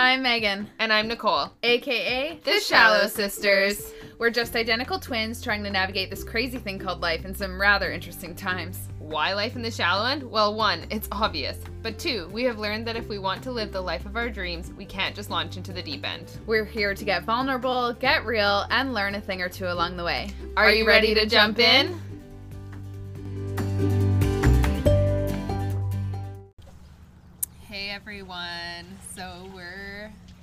I'm Megan, And I'm Nicole. aka The Shallow Sisters. We're just identical twins trying to navigate this crazy thing called life in some rather interesting times. Why life in the shallow end? Well, one, it's obvious. But two, we have learned that if we want to live the life of our dreams, we can't just launch into the deep end. We're here to get vulnerable, get real, and learn a thing or two along the way. Are, you ready, to jump in? Hey everyone. So we're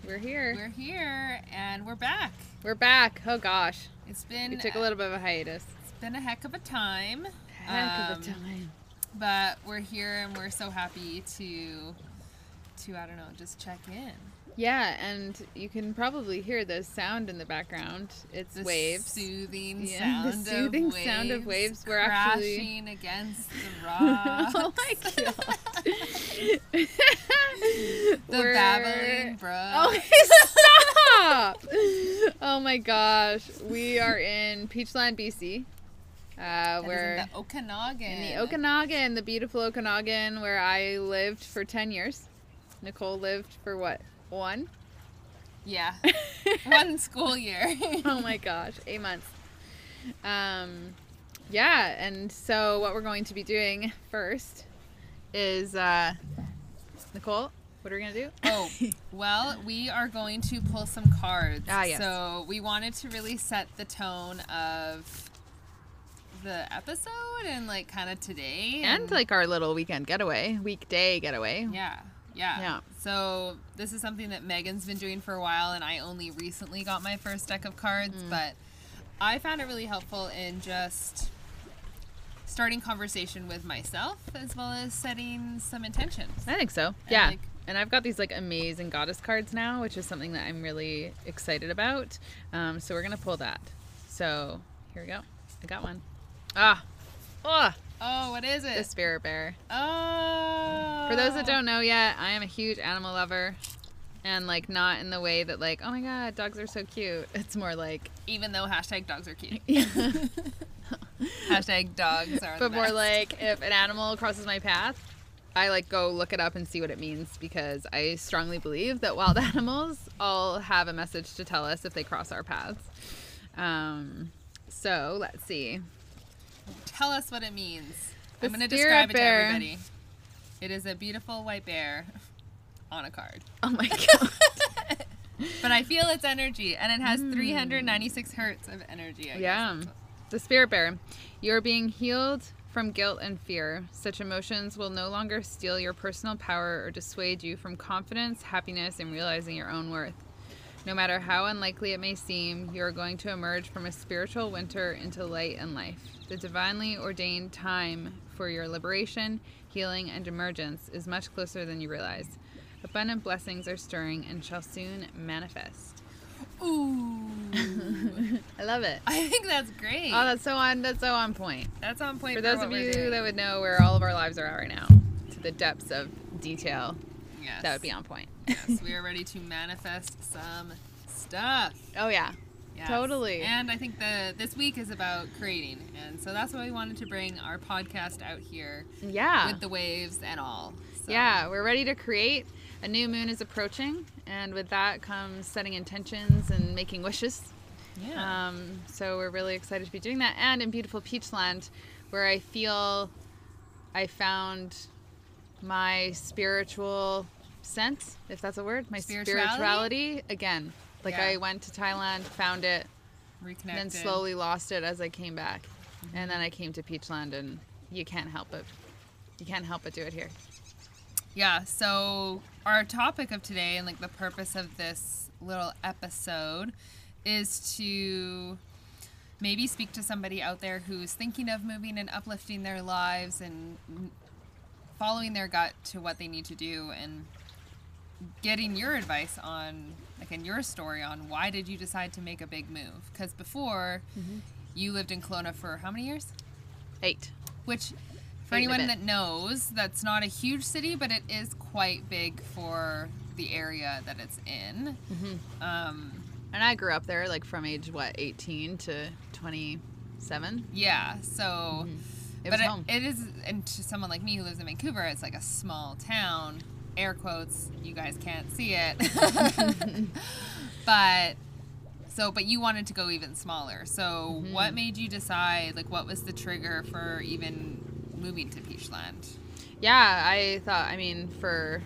We're here. we're here and we're back. We're back. Oh gosh, It's been we took a little bit of a hiatus. it's been a heck of a time. Heck of a Um, time. But we're here and we're so happy to to I don't know, just check in. Yeah, and you can probably hear the sound in the background. It's The waves. Soothing Yeah, the sound soothing of waves sound of waves. We're crashing actually- against the rocks. oh my god. the We're- babbling brook. Oh, stop! oh my gosh. We are in Peachland, BC. Uh, we're in the Okanagan. in the Okanagan, the beautiful Okanagan, where I lived for 10 years. Nicole lived for what? One? Yeah, one school year. oh my gosh, eight months. Um, yeah, and so what we're going to be doing first is uh, Nicole. What are we gonna do? Oh, well, we are going to pull some cards. Ah, yes. So we wanted to really set the tone of the episode and like kind of today and like our little weekend getaway, weekday getaway. yeah, yeah. Yeah. So this is something that Megan's been doing for a while, and I only recently got my first deck of cards, Mm. but I found it really helpful in just starting conversation with myself as well as setting some intentions. I think so. Yeah. like- and I've got these like amazing goddess cards now, which is something that I'm really excited about. Um, so we're gonna pull that. So here we go. I got one. Ah, oh, Oh, what is it? the spirit bear. Oh. For those that don't know yet, I am a huge animal lover. And like not in the way that like, oh my god, dogs are so cute. It's more like even though hashtag dogs are cute. Yeah. hashtag dogs are. but more like if an animal crosses my path, I like go look it up and see what it means because I strongly believe that wild animals all have a message to tell us if they cross our paths. Um, so let's see. Tell us what it means. The I'm going to describe bear. it to everybody. It is a beautiful white bear on a card. Oh my god. But I feel its energy, and it has hmm. 396 hertz of energy. I guess. Yeah. The spirit bear. You're being healed from guilt and fear. Such emotions will no longer steal your personal power or dissuade you from confidence, happiness, and realizing your own worth. No matter how unlikely it may seem, you are going to emerge from a spiritual winter into light and life. The divinely ordained time for your liberation, healing, and emergence is much closer than you realize. Abundant blessings are stirring and shall soon manifest. Ooh. I love it. I think that's great. Oh, that's so on. That's so on point. that's on point For for, those of you that would know where all of our lives are at right now, to the depths of detail, yes. that would be on point. yes, we are ready to manifest some stuff. Oh yeah, Yes. Totally. And I think the this week is about creating, and so that's why we wanted to bring our podcast out here yeah, with the waves and all. So, yeah. We're ready to create. A new moon is approaching, and with that comes setting intentions and making wishes. Yeah. Um, so we're really excited to be doing that, and in beautiful Peachland, where I feel I found my spiritual sense, if that's a word, my Spirituality? spirituality again. Like Yeah. I went to Thailand, found it, Reconnected. then slowly lost it as I came back, and then I came to Peachland, and you can't help it. You can't help but do it here. Yeah. So our topic of today and like the purpose of this little episode is to maybe speak to somebody out there who's thinking of moving and uplifting their lives and mm, following their gut to what they need to do and getting your advice on like in your story on why did you decide to make a big move? Because before you lived in Kelowna for how many years? Eight. which for Eight anyone that knows that's not a huge city but it is quite big for the area that it's in. Mm-hmm. um, And I grew up there, like from age what, 18 to 27. yeah so It but it, it is and to someone like me who lives in vancouver it's like a small town air quotes. You guys can't see it. but so, but you wanted to go even smaller. So, Mm-hmm. what made you decide? Like, what was the trigger for even moving to Peachland? Yeah, I thought, I mean, for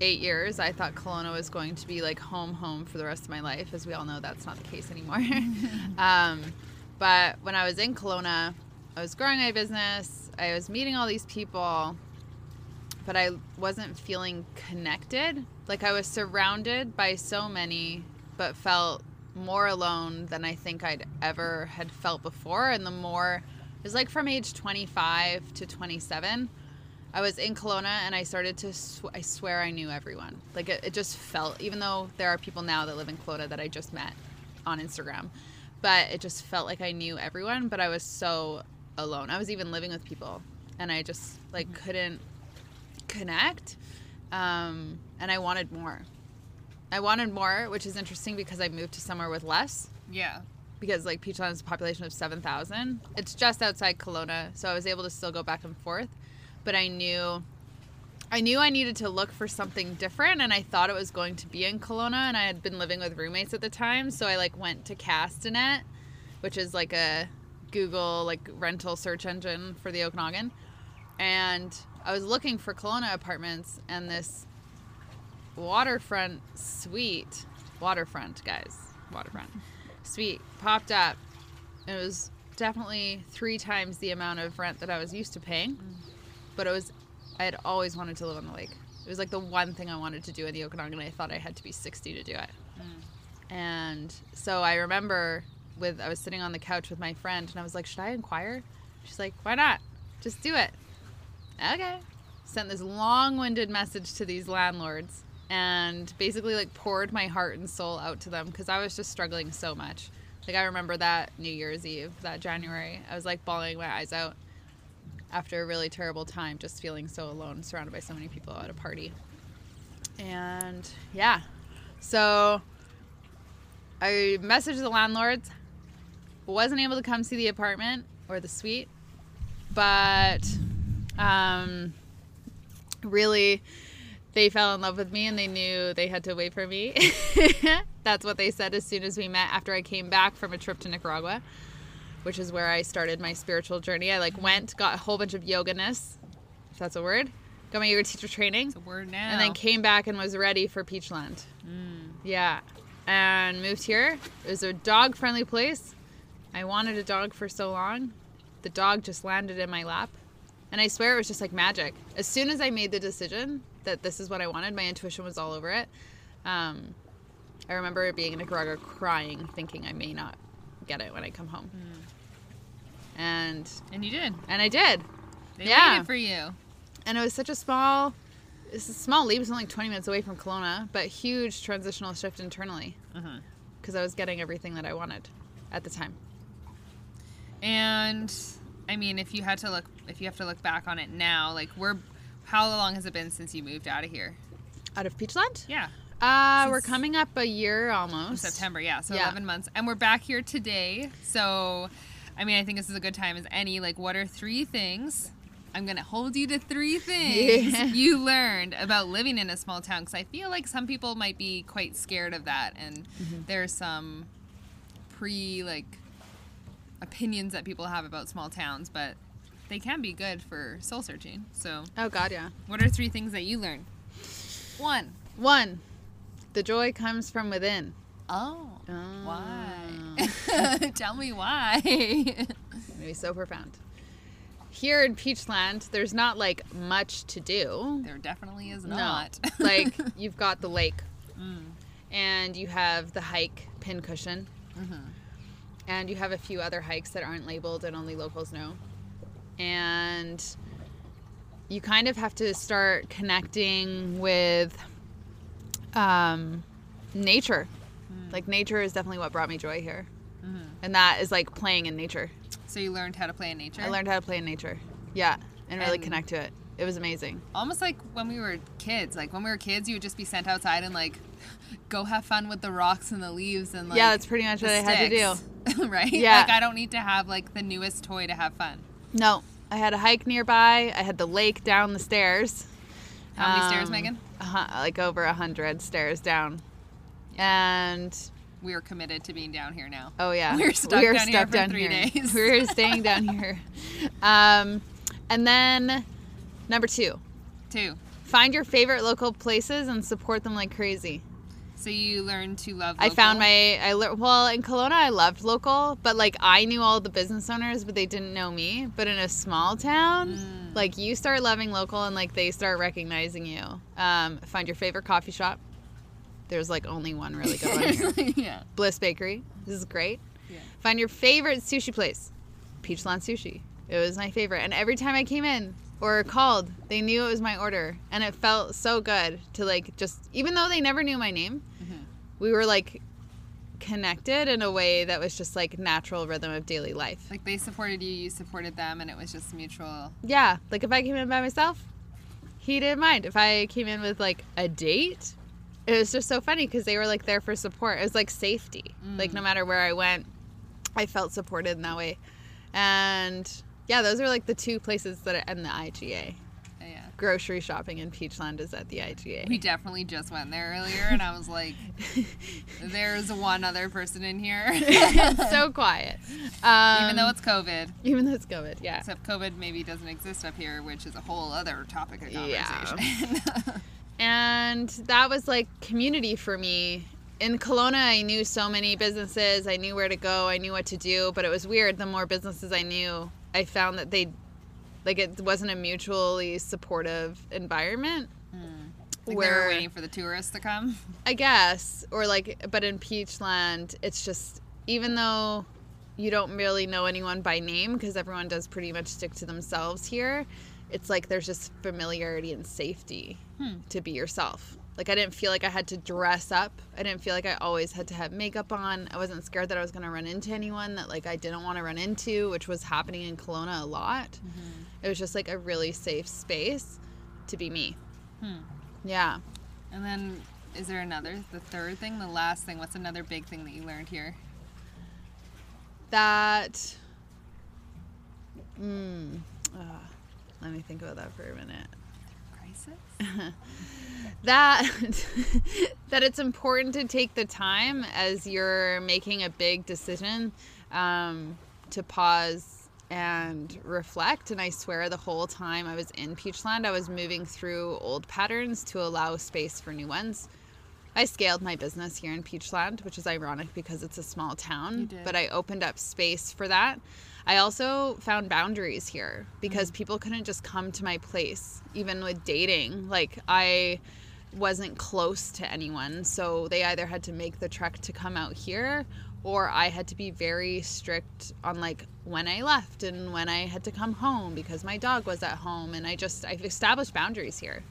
eight years, I thought Kelowna was going to be like home, home for the rest of my life. As we all know, that's not the case anymore. um, but when I was in Kelowna, I was growing my business, I was meeting all these people, but I wasn't feeling connected. Like I was surrounded by so many, but felt more alone than I think I'd ever had felt before. And the more, it was like from age 25 to 27. I was in Kelowna and I started to, sw- I swear I knew everyone. Like it, it just felt, even though there are people now that live in Kelowna that I just met on Instagram, but it just felt like I knew everyone, but I was so alone. I was even living with people and I just like mm-hmm. couldn't connect. Um, and I wanted more. I wanted more, which is interesting because I moved to somewhere with less Yeah. because like Peachland has a population of 7,000. It's just outside Kelowna, so I was able to still go back and forth. But I knew I knew I needed to look for something different and I thought it was going to be in Kelowna and I had been living with roommates at the time, so I like went to Castanet, which is like a Google like rental search engine for the Okanagan. And I was looking for Kelowna apartments and this waterfront suite, waterfront guys, waterfront suite popped up. It was definitely three times the amount of rent that I was used to paying, mm. but it was I had always wanted to live on the lake. It was like the one thing I wanted to do in the Okanagan. I thought I had to be 60 to do it. Mm. And so I remember with I was sitting on the couch with my friend and I was like, "Should I inquire?" She's like, "Why not? Just do it." Okay. Sent this long-winded message to these landlords and basically like poured my heart and soul out to them because I was just struggling so much. Like I remember that New Year's Eve, that January, I was like bawling my eyes out after a really terrible time, just feeling so alone, surrounded by so many people at a party. And yeah, so I messaged the landlords, wasn't able to come see the apartment or the suite, but um, really they fell in love with me and they knew they had to wait for me. That's what they said as soon as we met after I came back from a trip to Nicaragua, which is where I started my spiritual journey. I like went, got a whole bunch of yoganess, if that's a word, got my yoga teacher training, It's a word now. and then came back and was ready for Peachland. Yeah. And moved here. It was a dog friendly place. I wanted a dog for so long. The dog just landed in my lap. And I swear it was just like magic. As soon as I made the decision that this is what I wanted, my intuition was all over it. Um, I remember being in Nicaragua crying, thinking I may not get it when I come home. And and you did. and I did. They Yeah. for you. and it was such a small it's a small leap it's only like 20 minutes away from Kelowna but huge transitional shift internally because I was getting everything that I wanted at the time And I mean, if you had to look, if you have to look back on it now, like we're, how long has it been since you moved out of here? out of Peachland Yeah, uh we're coming up a year almost September. Yeah, so Yeah. 11 months, and we're back here today. So, I mean, I think this is a good time as any. Like, what are three things? I'm gonna hold you to three things Yeah. you learned about living in a small town because I feel like some people might be quite scared of that, and Mm-hmm. there's some pre like opinions that people have about small towns, but they can be good for soul searching. So, oh god yeah what are three things that you learned? One. one the joy comes from within Oh. Oh. Why? Tell me why. maybe so profound here in Peachland there's not like much to do there definitely is No. not. like you've got the lake Mm. and you have the hike pincushion Mhm. and you have a few other hikes that aren't labeled and only locals know and you kind of have to start connecting with um, nature like nature is definitely what brought me joy here Mhm. and that is like playing in nature So you learned how to play in nature. i learned how to play in nature yeah and really connect to it it was amazing almost like when we were kids. Like when we were kids, you would just be sent outside and like go have fun with the rocks and the leaves and like yeah that's pretty much what i had to do right? Yeah. Like I don't need to have like the newest toy to have fun. No, I had a hike nearby. I had the lake down the stairs. How many stairs, Um, Megan? a hu- like over a hundred stairs down, and We are committed to being down here now. oh yeah, We're stuck we down here stuck for down three here. days. We're staying down here. Um, and then number two, Two. find your favorite local places and support them like crazy. So you learn to love. I found my I lear- well in Kelowna I loved local, but like I knew all the business owners, but they didn't know me. But in a small town, Mm. like you start loving local and like they start recognizing you. Um, find your favorite coffee shop. There's like only one really good one here. yeah. Bliss Bakery. This is great. Yeah. Find your favorite sushi place. Peachland Sushi. It was my favorite. And every time I came in or called, they knew it was my order. And it felt so good to like just, even though they never knew my name, Mhm. we were like connected in a way that was just like natural rhythm of daily life. Like they supported you, you supported them, and it was just mutual. Yeah. Like if I came in by myself, he didn't mind. If I came in with like a date, it was just so funny because they were like there for support. It was like safety. Like no matter where I went, I felt supported in that way. And yeah, those are like the two places that are in the IGA. Yeah. Grocery shopping in Peachland is at the IGA. We definitely just went there earlier, and I was like, "There's one other person in here." it's so quiet. Um, Even though it's COVID, even though it's COVID, yeah. except COVID maybe doesn't exist up here, which is a whole other topic of Yeah. conversation. and that was like community for me in Kelowna, I knew so many businesses. I knew where to go. I knew what to do. But it was weird. The more businesses I knew, I found that they, like, it wasn't a mutually supportive environment. like they were waiting for the tourists to come. I guess, or like, but in Peachland, it's just even though you don't really know anyone by name because everyone does pretty much stick to themselves here. It's like there's just familiarity and safety Hmm. to be yourself. Like I didn't feel like I had to dress up. I didn't feel like I always had to have makeup on. I wasn't scared that I was going to run into anyone that like I didn't want to run into, which was happening in Kelowna a lot. It was just like a really safe space to be me. Hmm. Yeah. And then, is there another, the third thing, the last thing? What's another big thing that you learned here? that mm, uh, let me think about that for a minute That that it's important to take the time as you're making a big decision um, to pause and reflect. And i swear the whole time i was in peachland i was moving through old patterns to allow space for new ones. I scaled my business here in Peachland, which is ironic because it's a small town, but I opened up space for that. I also found boundaries here because Mm. people couldn't just come to my place, even with dating. Like, I wasn't close to anyone, so they either had to make the trek to come out here or I had to be very strict on like when I left and when I had to come home because my dog was at home and I just I've established boundaries here.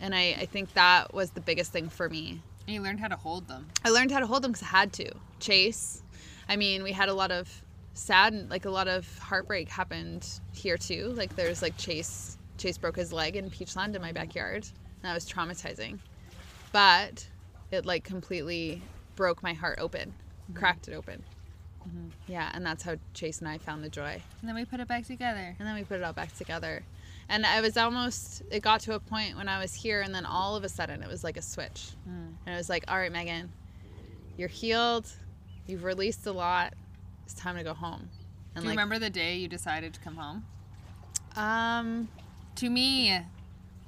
And I, I think that was the biggest thing for me. And you learned how to hold them. I learned how to hold them because I had to. Chase. I mean, we had a lot of sad, like a lot of heartbreak happened here too. Like there's like Chase. Chase broke his leg in Peachland in my backyard, and that was traumatizing. But it like completely broke my heart open, mm-hmm. cracked it open. Mm-hmm. Yeah, and that's how Chase and I found the joy. And then we put it back together. And then we put it all back together. And I was almost, it got to a point when I was here, and then all of a sudden it was like a switch. Mm. And it was like, all right, Megan, you're healed. You've released a lot. It's time to go home. And Do you like, remember the day you decided to come home? um, To me.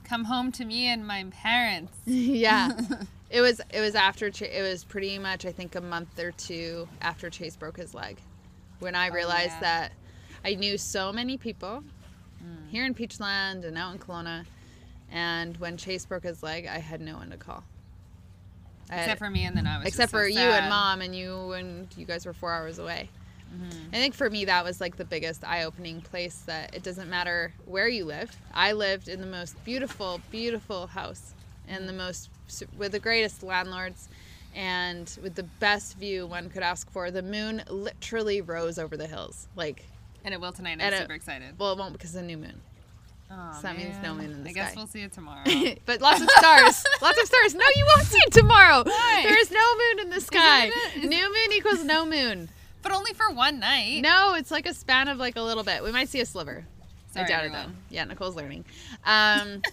Come home to me and my parents. yeah. it was, it was after, Ch- it was pretty much, I think, a month or two after Chase broke his leg when I realized yeah. that I knew so many people here in Peachland and out in Kelowna. And when Chase broke his leg, I had no one to call. I had- Except for me, and then I was except just so for you and mom and you and you guys were four hours away Mm-hmm. i think for me that was like the biggest eye-opening place that it doesn't matter where you live i lived in the most beautiful beautiful house and the most with the greatest landlords and with the best view one could ask for the moon literally rose over the hills like And it will tonight. I'm it- super excited. well it won't because of the new moon Oh, so that means no moon in the I guess we'll see it tomorrow. but lots of stars lots of stars no you won't see it tomorrow Why? there is no moon in the sky it? New moon equals no moon but only for one night. No, it's like a span of like a little bit. We might see a sliver. Sorry, I doubt everyone. it though. Yeah, Nicole's learning. Um,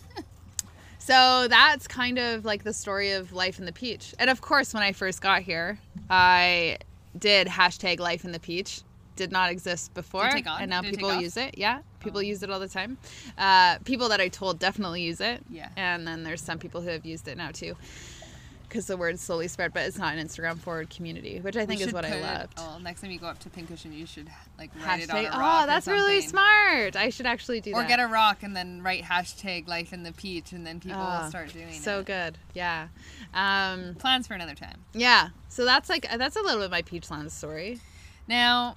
So that's kind of like the story of life in the peach. And of course, when I first got here, I did hashtag life in the peach. Did not exist before, and now Did it people off? use it. Yeah, people Oh. use it all the time. Uh, people that I told definitely use it. Yeah. And then there's some people who have used it now too, because the word slowly spread. But it's not an Instagram forward community, which I think is what I put- loved. Oh, next time you go up to Pincushion, you should like write it on a rock. Oh, that's really smart. I should actually do Or that. Or get a rock and then write hashtag life in the peach, and then people Ah, will start doing so it. So good. Yeah. Um, Plans for another time. yeah. So that's like that's a little bit of my Peachland story. Now,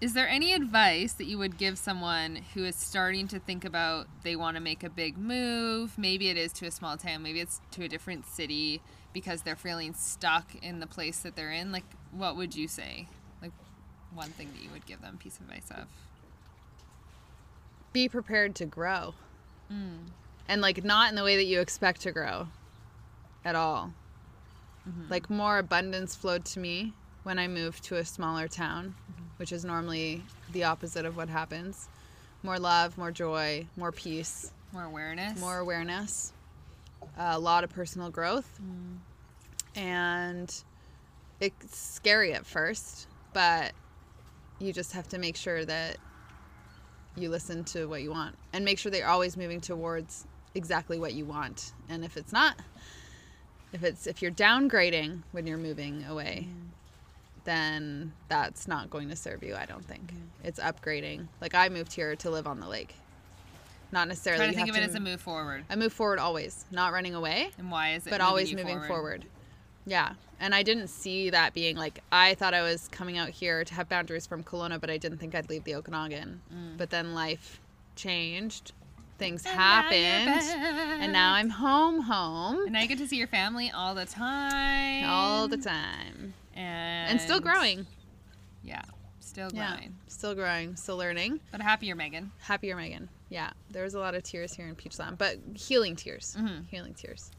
is there any advice that you would give someone who is starting to think about they want to make a big move? Maybe it is to a small town, maybe it's to a different city because they're feeling stuck in the place that they're in. Like, what would you say? Like, one thing that you would give them piece of advice of? Be prepared to grow, Mm. and like not in the way that you expect to grow, at all. Like more abundance flowed to me when I moved to a smaller town, mm-hmm. which is normally the opposite of what happens. More love, more joy, more peace. More awareness? more awareness, a lot of personal growth, mm. and it's scary at first, but you just have to make sure that you listen to what you want and make sure they're always moving towards exactly what you want. And if it's not, if it's if you're downgrading when you're moving away, mm. Then that's not going to serve you. I don't think it's upgrading. Like I moved here to live on the lake, not necessarily. Try to think of have it as a move forward. I move forward always, not running away, And why is it? but always moving forward. Yeah. And I didn't see that being like, I thought I was coming out here to have boundaries from Kelowna, but I didn't think I'd leave the Okanagan. Mm. But then life changed, things And now happened, and now I'm home, home And I get to see your family all the time. all the time. And, And still growing. Yeah, still Yeah. growing. Still growing, still learning. But happier, Megan. Happier Megan. Yeah. There was a lot of tears here in Peachland, but healing tears. Mhm. Healing tears.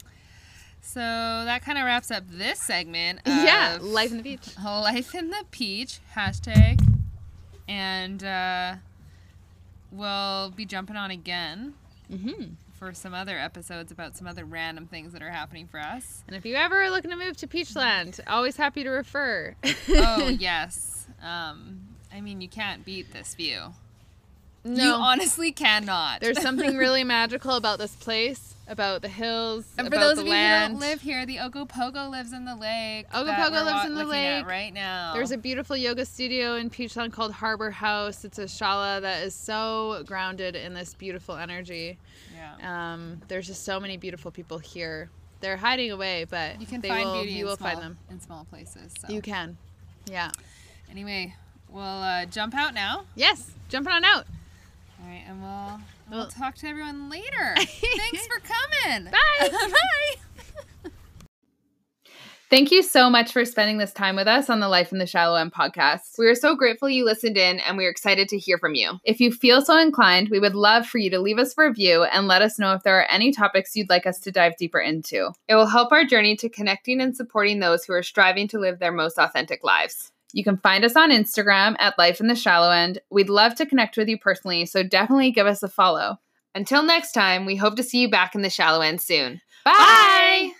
So that kind of wraps up this segment. yeah. Life in the beach. Life in the Peach hashtag. And uh, we'll be jumping on again Mm-hmm. for some other episodes about some other random things that are happening for us. And if you ever are looking to move to Peachland, always happy to refer. oh, yes. Um, I mean, you can't beat this view. You no. honestly cannot. There's something really magical about this place, about the hills, And for about those the of you land. who don't live here, the Ogopogo lives in the lake. Ogopogo lives in the lake. right now. There's a beautiful yoga studio in Peachland called Harbor House. It's a shala that is so grounded in this beautiful energy. yeah. Um, there's just so many beautiful people here. They're hiding away, but You can find will, beauty you will small, find them. in small places. So. You can. Yeah. Anyway, we'll uh, jump out now. Yes. Jumping on out. All right, and we'll Well- talk to everyone later. Thanks for coming. Bye. Bye. Thank you so much for spending this time with us on the Life in the Shallow End podcast. We are so grateful you listened in and we are excited to hear from you. If you feel so inclined, we would love for you to leave us a review and let us know if there are any topics you'd like us to dive deeper into. It will help our journey to connecting and supporting those who are striving to live their most authentic lives. You can find us on Instagram at Life in the Shallow End. We'd love to connect with you personally, so definitely give us a follow. Until next time, we hope to see you back in the shallow end soon. Bye. Bye.